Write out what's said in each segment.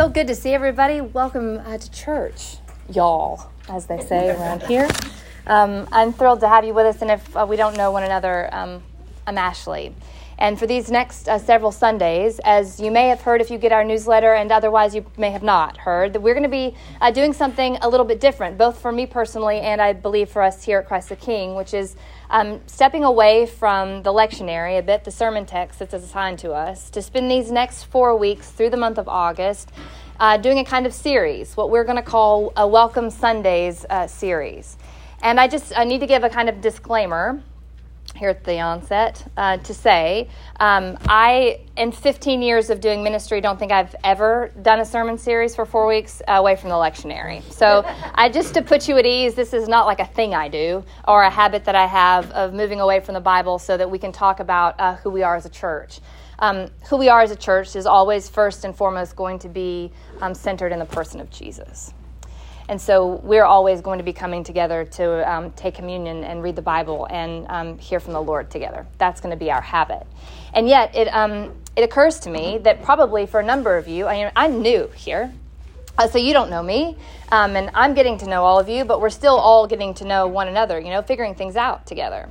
so good to see everybody. Welcome uh, to church, y'all, as they say around here. Um, I'm thrilled to have you with us, and if uh, we don't know one another, um, I'm Ashley. And for these next uh, several Sundays, as you may have heard if you get our newsletter, and otherwise you may have not heard, that we're going to be uh, doing something a little bit different, both for me personally and I believe for us here at Christ the King, which is um, stepping away from the lectionary a bit, the sermon text that's assigned to us, to spend these next four weeks through the month of August uh, doing a kind of series, what we're going to call a Welcome Sundays uh, series. And I just I need to give a kind of disclaimer here at the onset uh, to say um, I, in 15 years of doing ministry, don't think I've ever done a sermon series for four weeks away from the lectionary. So, I just to put you at ease, this is not like a thing I do or a habit that I have of moving away from the Bible so that we can talk about uh, who we are as a church. Um, who we are as a church is always first and foremost going to be um, centered in the person of Jesus. And so we're always going to be coming together to um, take communion and read the Bible and um, hear from the Lord together. That's going to be our habit. And yet, it, um, it occurs to me that probably for a number of you, I mean, I'm new here. Uh, so you don't know me, um, and I'm getting to know all of you, but we're still all getting to know one another, you know, figuring things out together.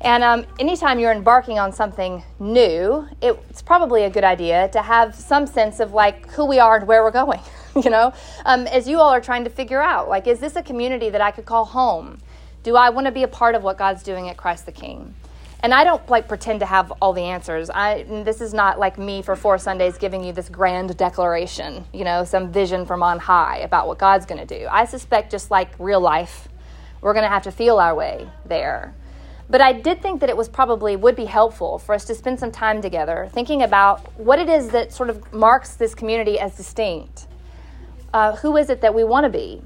And um, anytime you're embarking on something new, it's probably a good idea to have some sense of like who we are and where we're going. you know, um, as you all are trying to figure out, like, is this a community that I could call home? Do I want to be a part of what God's doing at Christ the King? And I don't like pretend to have all the answers. I this is not like me for four Sundays giving you this grand declaration, you know, some vision from on high about what God's going to do. I suspect just like real life, we're going to have to feel our way there. But I did think that it was probably would be helpful for us to spend some time together thinking about what it is that sort of marks this community as distinct uh, who is it that we want to be?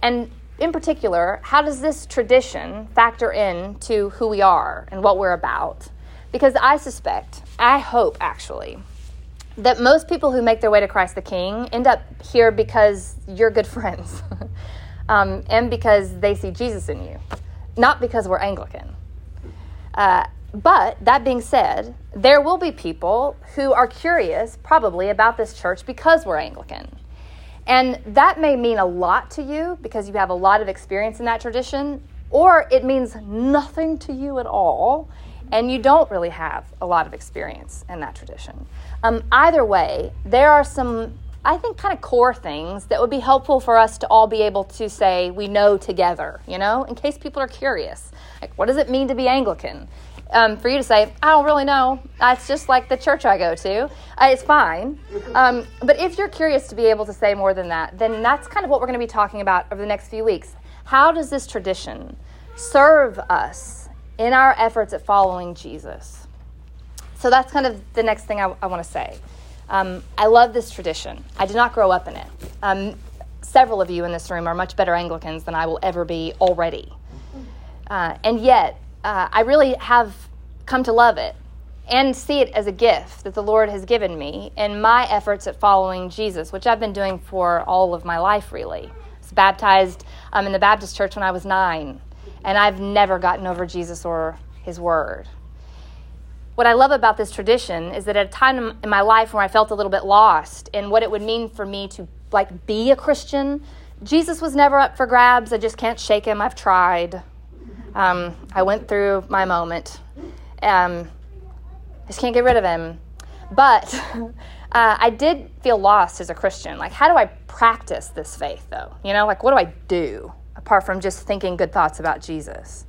And in particular, how does this tradition factor in to who we are and what we're about? Because I suspect, I hope actually, that most people who make their way to Christ the King end up here because you're good friends um, and because they see Jesus in you, not because we're Anglican. Uh, but that being said, there will be people who are curious, probably, about this church because we're Anglican. And that may mean a lot to you because you have a lot of experience in that tradition, or it means nothing to you at all and you don't really have a lot of experience in that tradition. Um, either way, there are some, I think, kind of core things that would be helpful for us to all be able to say we know together, you know, in case people are curious. Like, what does it mean to be Anglican? Um, for you to say, I don't really know. It's just like the church I go to. Uh, it's fine. Um, but if you're curious to be able to say more than that, then that's kind of what we're going to be talking about over the next few weeks. How does this tradition serve us in our efforts at following Jesus? So that's kind of the next thing I, I want to say. Um, I love this tradition. I did not grow up in it. Um, several of you in this room are much better Anglicans than I will ever be already. Uh, and yet, uh, I really have come to love it and see it as a gift that the Lord has given me in my efforts at following Jesus, which I've been doing for all of my life, really. I was baptized um, in the Baptist church when I was nine, and I've never gotten over Jesus or his word. What I love about this tradition is that at a time in my life where I felt a little bit lost in what it would mean for me to like be a Christian, Jesus was never up for grabs. I just can't shake him. I've tried. Um, I went through my moment. Um, I just can't get rid of him. But uh, I did feel lost as a Christian. Like, how do I practice this faith, though? You know, like, what do I do apart from just thinking good thoughts about Jesus?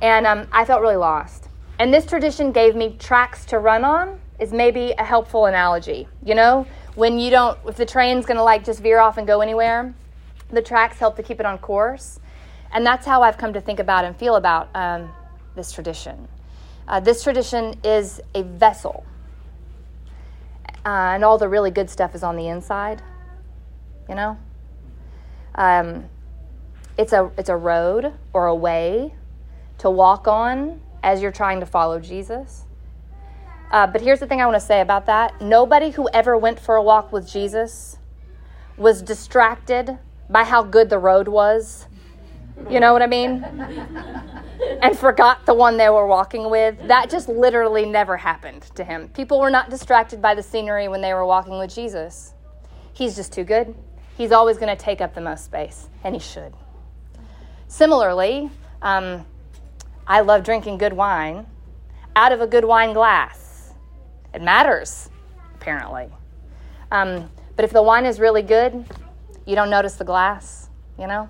And um, I felt really lost. And this tradition gave me tracks to run on, is maybe a helpful analogy. You know, when you don't, if the train's gonna like just veer off and go anywhere, the tracks help to keep it on course. And that's how I've come to think about and feel about um, this tradition. Uh, this tradition is a vessel, uh, and all the really good stuff is on the inside. You know, um, it's a it's a road or a way to walk on as you're trying to follow Jesus. Uh, but here's the thing I want to say about that: nobody who ever went for a walk with Jesus was distracted by how good the road was you know what I mean? and forgot the one they were walking with. That just literally never happened to him. People were not distracted by the scenery when they were walking with Jesus. he's just too good. He's always going to take up the most space, and he should. Similarly, um, I love drinking good wine out of a good wine glass. It matters, apparently. Um, but if the wine is really good, you don't notice the glass, you know?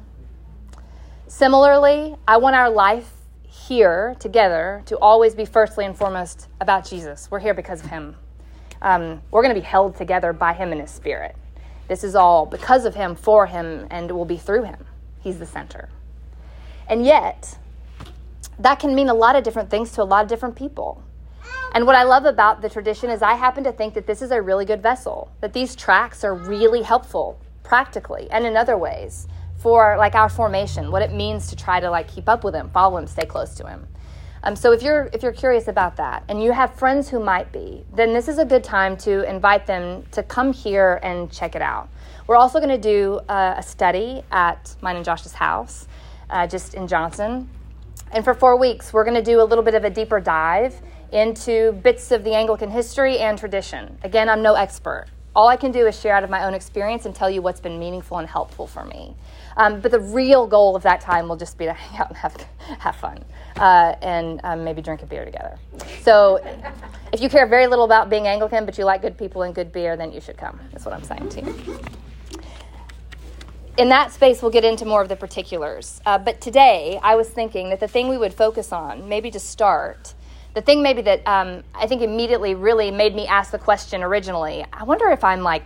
Similarly, I want our life here together to always be firstly and foremost about Jesus. We're here because of him. Um, we're going to be held together by him and his spirit. This is all because of him, for him, and will be through him. He's the center. And yet, that can mean a lot of different things to a lot of different people. And what I love about the tradition is I happen to think that this is a really good vessel, that these tracks are really helpful practically and in other ways for like our formation, what it means to try to like keep up with him, follow him, stay close to him. Um, so if you're if you're curious about that and you have friends who might be, then this is a good time to invite them to come here and check it out. We're also going to do uh, a study at mine and Josh's house, uh, just in Johnson, and for four weeks we're going to do a little bit of a deeper dive into bits of the Anglican history and tradition. Again, I'm no expert. All I can do is share out of my own experience and tell you what's been meaningful and helpful for me. Um, but the real goal of that time will just be to hang out and have, have fun uh, and um, maybe drink a beer together. So if you care very little about being Anglican, but you like good people and good beer, then you should come. That's what I'm saying to you. In that space, we'll get into more of the particulars. Uh, but today, I was thinking that the thing we would focus on, maybe to start, the thing maybe that um, I think immediately really made me ask the question originally I wonder if I'm like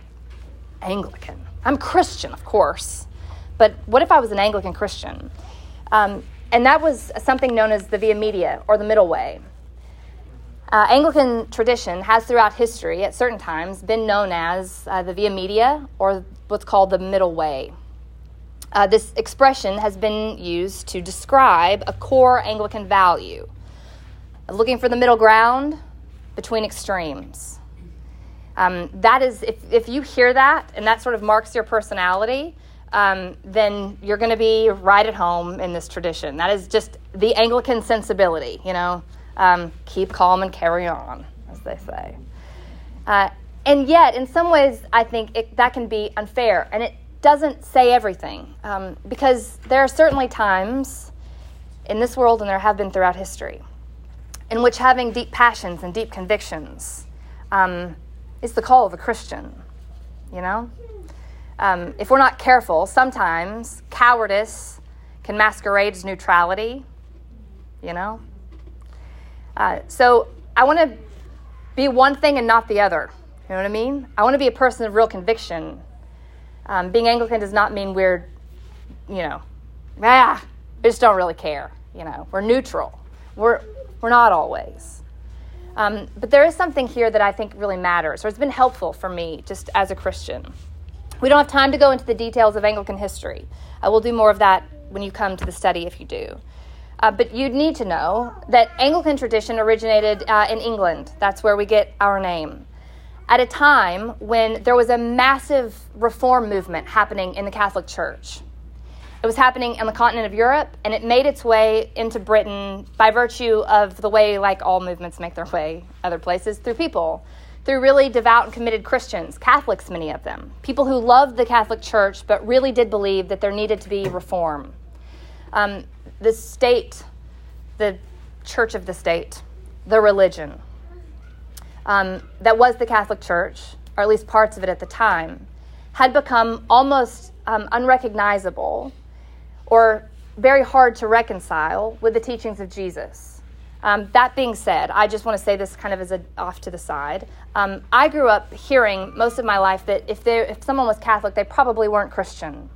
Anglican. I'm Christian, of course. But what if I was an Anglican Christian? Um, and that was something known as the Via Media or the Middle Way. Uh, Anglican tradition has throughout history, at certain times, been known as uh, the Via Media or what's called the Middle Way. Uh, this expression has been used to describe a core Anglican value, looking for the middle ground between extremes. Um, that is, if, if you hear that and that sort of marks your personality, um, then you're going to be right at home in this tradition. That is just the Anglican sensibility, you know. Um, keep calm and carry on, as they say. Uh, and yet, in some ways, I think it, that can be unfair, and it doesn't say everything, um, because there are certainly times in this world, and there have been throughout history, in which having deep passions and deep convictions um, is the call of a Christian, you know? Um, if we're not careful, sometimes cowardice can masquerade as neutrality, you know? Uh, so I want to be one thing and not the other. You know what I mean? I want to be a person of real conviction. Um, being Anglican does not mean we're, you know, ah, we just don't really care. You know, we're neutral. We're, we're not always. Um, but there is something here that I think really matters, or it's been helpful for me just as a Christian. We don't have time to go into the details of Anglican history. I will do more of that when you come to the study if you do. Uh, but you'd need to know that Anglican tradition originated uh, in England. That's where we get our name. At a time when there was a massive reform movement happening in the Catholic Church. It was happening on the continent of Europe, and it made its way into Britain by virtue of the way, like all movements make their way other places, through people through really devout and committed Christians, Catholics, many of them, people who loved the Catholic Church but really did believe that there needed to be reform. Um, the state, the church of the state, the religion um, that was the Catholic Church, or at least parts of it at the time, had become almost um, unrecognizable or very hard to reconcile with the teachings of Jesus. Um, that being said, I just want to say this kind of as a off to the side. Um, I grew up hearing most of my life that if, they, if someone was Catholic, they probably weren't Christian.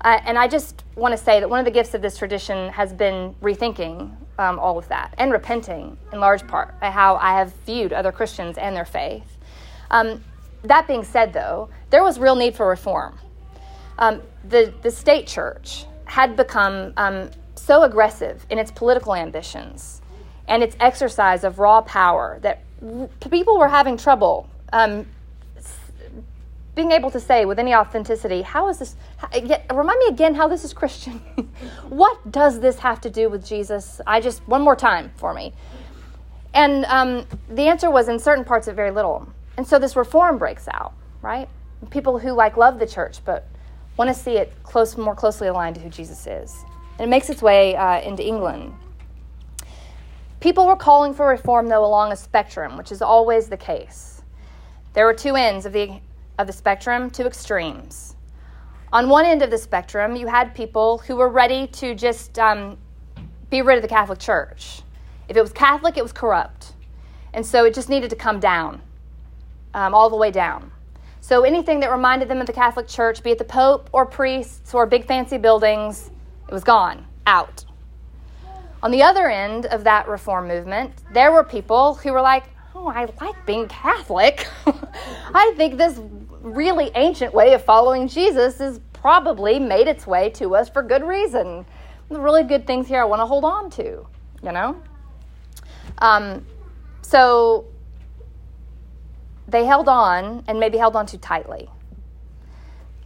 Uh, and I just want to say that one of the gifts of this tradition has been rethinking um, all of that and repenting in large part how I have viewed other Christians and their faith. Um, that being said, though, there was real need for reform. Um, the, the state church had become um, so aggressive in its political ambitions and its exercise of raw power that people were having trouble um, being able to say with any authenticity, how is this? How, remind me again how this is Christian. what does this have to do with Jesus? I just, one more time for me. And um, the answer was in certain parts of very little. And so this reform breaks out, right? people who like love the church but want to see it close, more closely aligned to who Jesus is. And it makes its way uh, into England. People were calling for reform, though, along a spectrum, which is always the case. There were two ends of the, of the spectrum, two extremes. On one end of the spectrum, you had people who were ready to just um, be rid of the Catholic Church. If it was Catholic, it was corrupt. And so it just needed to come down, um, all the way down. So anything that reminded them of the Catholic Church, be it the Pope or priests or big fancy buildings, it was gone, out. On the other end of that reform movement, there were people who were like, oh, I like being Catholic. I think this really ancient way of following Jesus has probably made its way to us for good reason. The really good things here I want to hold on to, you know? Um, so they held on and maybe held on too tightly.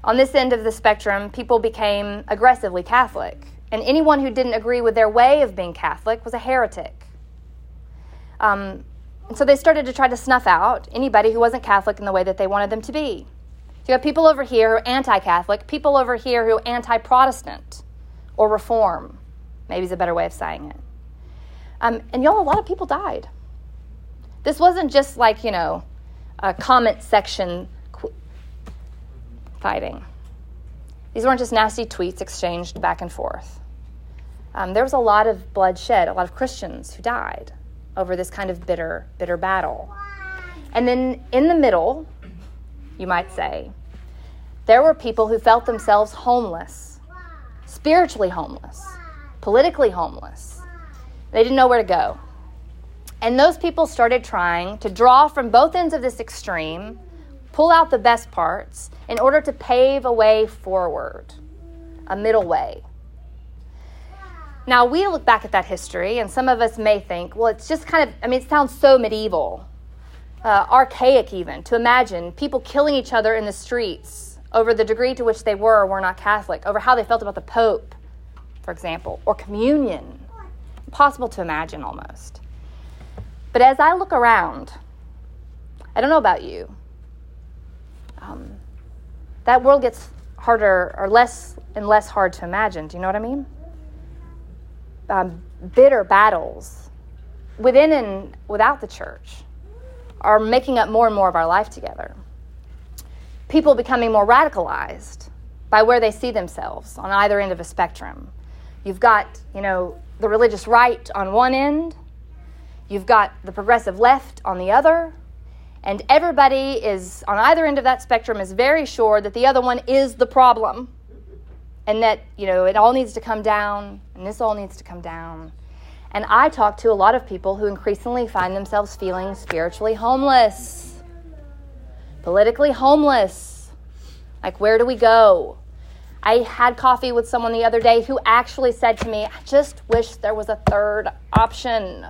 On this end of the spectrum, people became aggressively Catholic and anyone who didn't agree with their way of being Catholic was a heretic. Um, so they started to try to snuff out anybody who wasn't Catholic in the way that they wanted them to be. You have people over here who are anti Catholic, people over here who are anti Protestant or Reform, maybe is a better way of saying it. Um, and y'all, a lot of people died. This wasn't just like, you know, comment section qu- fighting. These weren't just nasty tweets exchanged back and forth. Um, there was a lot of bloodshed, a lot of Christians who died over this kind of bitter, bitter battle. And then in the middle, you might say, there were people who felt themselves homeless, spiritually homeless, politically homeless. They didn't know where to go. And those people started trying to draw from both ends of this extreme pull out the best parts in order to pave a way forward, a middle way. Now, we look back at that history, and some of us may think, well, it's just kind of, I mean, it sounds so medieval, uh, archaic even, to imagine people killing each other in the streets over the degree to which they were or were not Catholic, over how they felt about the Pope, for example, or communion. Impossible to imagine almost. But as I look around, I don't know about you, um, that world gets harder or less and less hard to imagine. Do you know what I mean? Um, bitter battles within and without the church are making up more and more of our life together. People becoming more radicalized by where they see themselves on either end of a spectrum. You've got, you know, the religious right on one end, you've got the progressive left on the other, and everybody is on either end of that spectrum is very sure that the other one is the problem. And that you know it all needs to come down and this all needs to come down. And i talk to a lot of people who increasingly find themselves feeling spiritually homeless politically homeless. Like where do we go? I had coffee with someone the other day who actually said to me i just wish there was a third option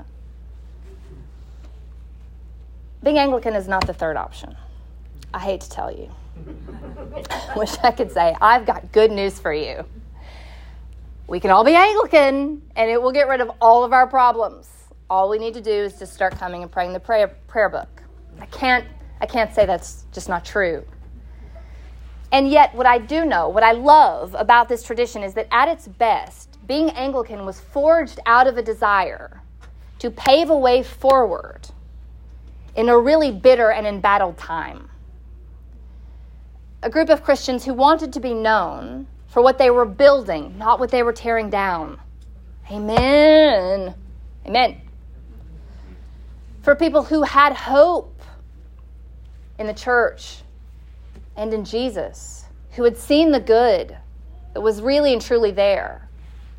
being Anglican is not the third option. I hate to tell you. Wish I could say, I've got good news for you. We can all be Anglican and it will get rid of all of our problems. All we need to do is just start coming and praying the prayer, prayer book. I can't, I can't say that's just not true. And yet, what I do know, what I love about this tradition is that at its best, being Anglican was forged out of a desire to pave a way forward in a really bitter and embattled time. A group of Christians who wanted to be known for what they were building, not what they were tearing down. Amen. Amen. For people who had hope in the church and in Jesus, who had seen the good that was really and truly there,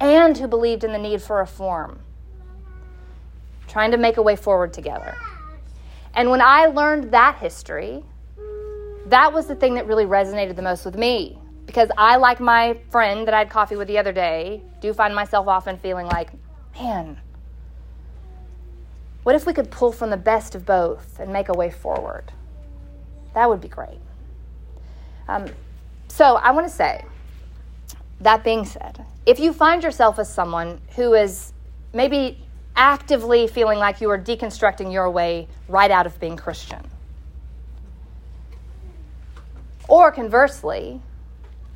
and who believed in the need for reform, trying to make a way forward together. And when I learned that history, that was the thing that really resonated the most with me. Because I, like my friend that I had coffee with the other day, do find myself often feeling like, man, what if we could pull from the best of both and make a way forward? That would be great. Um, so I want to say, that being said, if you find yourself as someone who is maybe actively feeling like you are deconstructing your way right out of being Christian. Or conversely,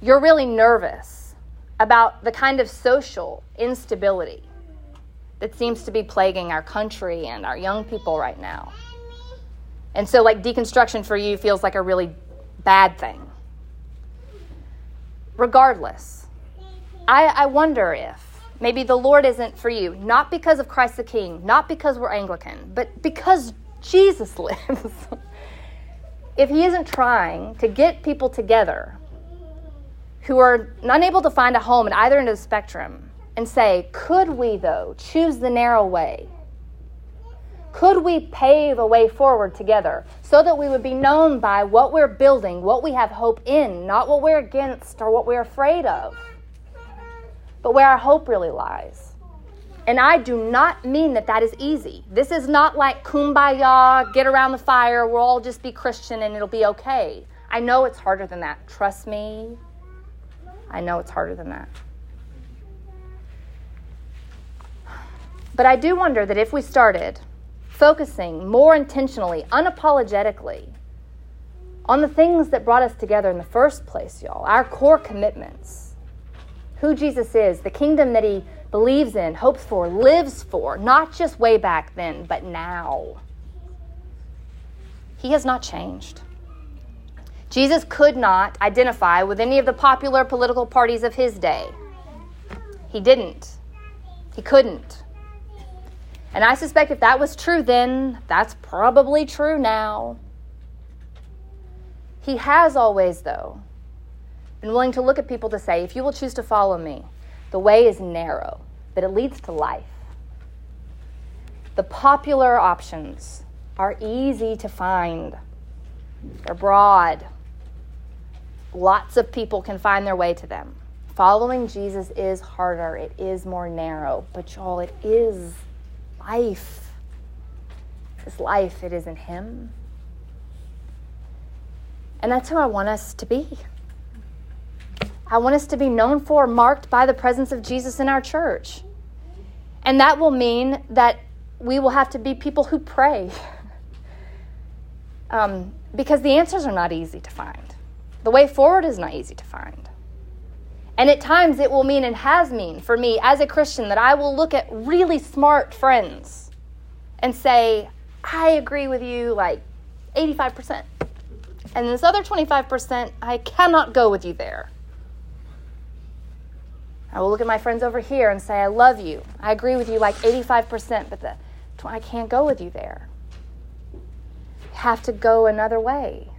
you're really nervous about the kind of social instability that seems to be plaguing our country and our young people right now. And so, like, deconstruction for you feels like a really bad thing. Regardless, I, I wonder if maybe the Lord isn't for you, not because of Christ the King, not because we're Anglican, but because Jesus lives. if He isn't trying to get people together who are unable to find a home at either end of the spectrum and say, could we, though, choose the narrow way? Could we pave a way forward together so that we would be known by what we're building, what we have hope in, not what we're against or what we're afraid of, but where our hope really lies? And I do not mean that that is easy. This is not like kumbaya, get around the fire, we'll all just be Christian and it'll be okay. I know it's harder than that. Trust me. I know it's harder than that. But I do wonder that if we started focusing more intentionally, unapologetically, on the things that brought us together in the first place, y'all, our core commitments, who Jesus is, the kingdom that he believes in, hopes for, lives for, not just way back then, but now. He has not changed. Jesus could not identify with any of the popular political parties of his day. He didn't. He couldn't. And I suspect if that was true then, that's probably true now. He has always, though, been willing to look at people to say, if you will choose to follow me, the way is narrow, but it leads to life. The popular options are easy to find, they're broad. Lots of people can find their way to them. Following Jesus is harder, it is more narrow, but y'all, it is life. This life, it is in Him. And that's who I want us to be. I want us to be known for, marked by the presence of Jesus in our church. And that will mean that we will have to be people who pray. um, because the answers are not easy to find, the way forward is not easy to find. And at times it will mean and has mean for me as a Christian that I will look at really smart friends and say, I agree with you like 85%. And this other 25%, I cannot go with you there. I will look at my friends over here and say, I love you. I agree with you like 85%, but the, I can't go with you there. You have to go another way.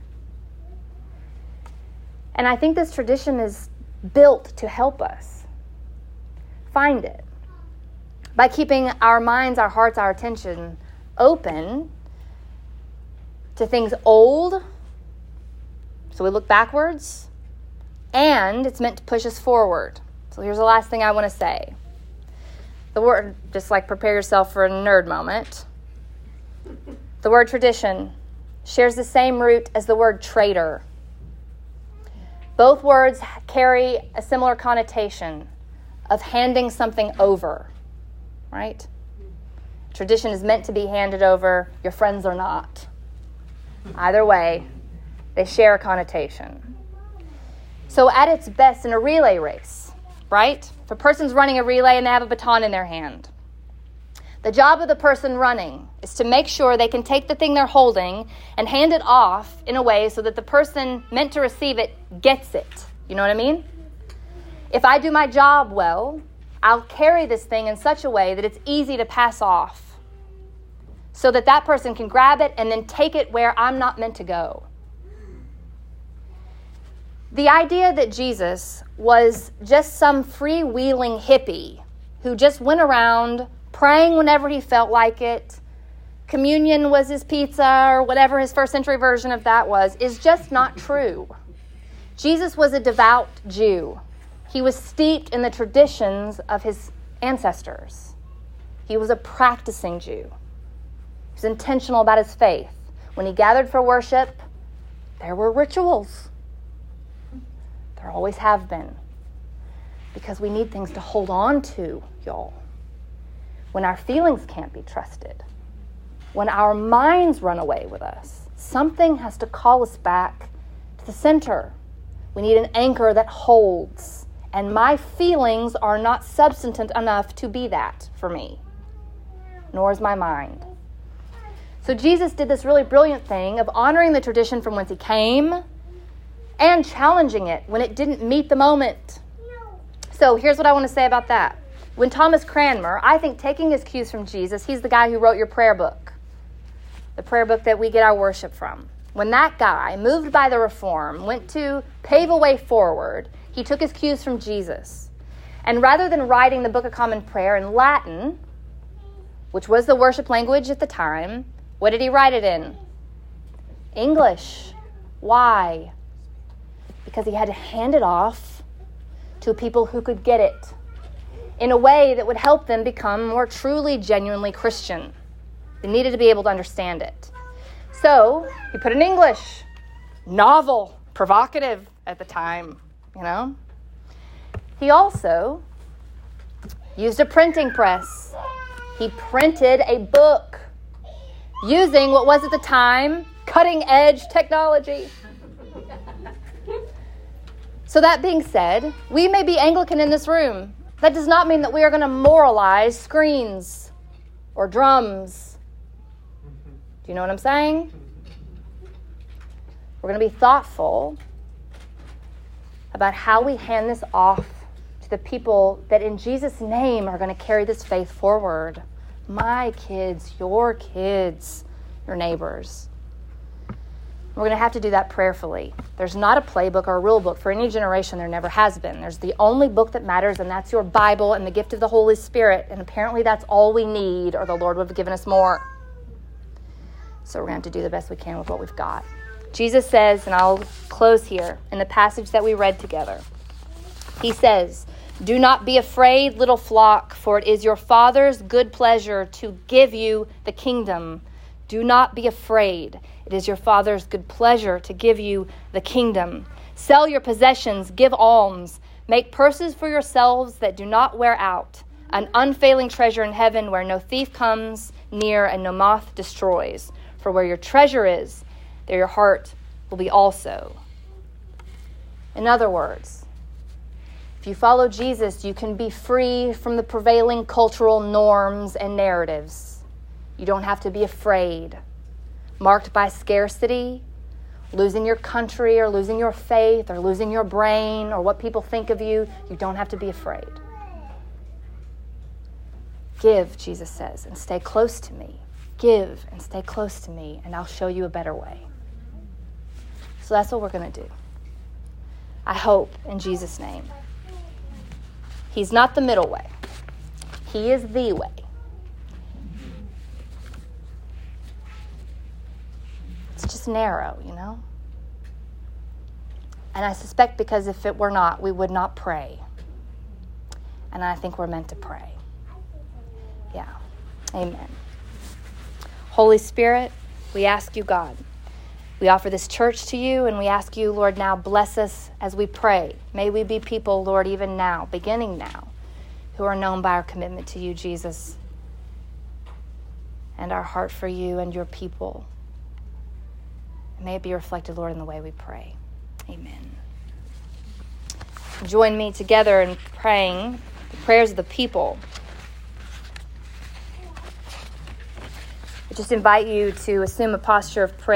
And I think this tradition is built to help us find it. By keeping our minds, our hearts, our attention open to things old, so we look backwards, and it's meant to push us forward. So here's the last thing I want to say. The word, just like prepare yourself for a nerd moment. The word tradition shares the same root as the word traitor. Both words carry a similar connotation of handing something over, right? Tradition is meant to be handed over, your friends are not. Either way, they share a connotation. So, at its best, in a relay race, right? If a person's running a relay and they have a baton in their hand, the job of the person running is to make sure they can take the thing they're holding and hand it off in a way so that the person meant to receive it gets it. You know what I mean? If I do my job well, I'll carry this thing in such a way that it's easy to pass off so that that person can grab it and then take it where I'm not meant to go. The idea that Jesus was just some freewheeling hippie who just went around praying whenever he felt like it, communion was his pizza, or whatever his first century version of that was, is just not true. Jesus was a devout Jew. He was steeped in the traditions of his ancestors. He was a practicing Jew. He was intentional about his faith. When he gathered for worship, there were rituals. There always have been. Because we need things to hold on to, y'all when our feelings can't be trusted, when our minds run away with us, something has to call us back to the center. We need an anchor that holds. And my feelings are not substantive enough to be that for me, nor is my mind. So Jesus did this really brilliant thing of honoring the tradition from whence he came and challenging it when it didn't meet the moment. So here's what I want to say about that. When Thomas Cranmer, I think taking his cues from Jesus, he's the guy who wrote your prayer book, the prayer book that we get our worship from. When that guy, moved by the reform, went to pave a way forward, he took his cues from Jesus. And rather than writing the Book of Common Prayer in Latin, which was the worship language at the time, what did he write it in? English. Why? Because he had to hand it off to people who could get it in a way that would help them become more truly, genuinely Christian. They needed to be able to understand it. So he put in English, novel, provocative at the time, you know. He also used a printing press. He printed a book using what was at the time cutting edge technology. So, that being said, we may be Anglican in this room. That does not mean that we are going to moralize screens or drums. Do you know what I'm saying? We're going to be thoughtful about how we hand this off to the people that in Jesus' name are going to carry this faith forward. My kids, your kids, your neighbors. We're going to have to do that prayerfully. There's not a playbook or a rule book for any generation. There never has been. There's the only book that matters, and that's your Bible and the gift of the Holy Spirit. And apparently, that's all we need, or the Lord would have given us more. So, we're going to have to do the best we can with what we've got. Jesus says, and I'll close here in the passage that we read together. He says, Do not be afraid, little flock, for it is your Father's good pleasure to give you the kingdom. Do not be afraid. It is your Father's good pleasure to give you the kingdom. Sell your possessions, give alms, make purses for yourselves that do not wear out, an unfailing treasure in heaven where no thief comes near and no moth destroys. For where your treasure is, there your heart will be also. In other words, if you follow Jesus, you can be free from the prevailing cultural norms and narratives. You don't have to be afraid, marked by scarcity, losing your country or losing your faith or losing your brain or what people think of you. You don't have to be afraid. Give, Jesus says, and stay close to me. Give and stay close to me, and I'll show you a better way. So that's what we're going to do. I hope in Jesus' name. He's not the middle way, He is the way. It's just narrow, you know? And I suspect because if it were not, we would not pray. And I think we're meant to pray. Yeah. Amen. Holy Spirit, we ask you, God. We offer this church to you and we ask you, Lord, now bless us as we pray. May we be people, Lord, even now, beginning now, who are known by our commitment to you, Jesus, and our heart for you and your people. May it be reflected, Lord, in the way we pray. Amen. Join me together in praying the prayers of the people. I just invite you to assume a posture of prayer.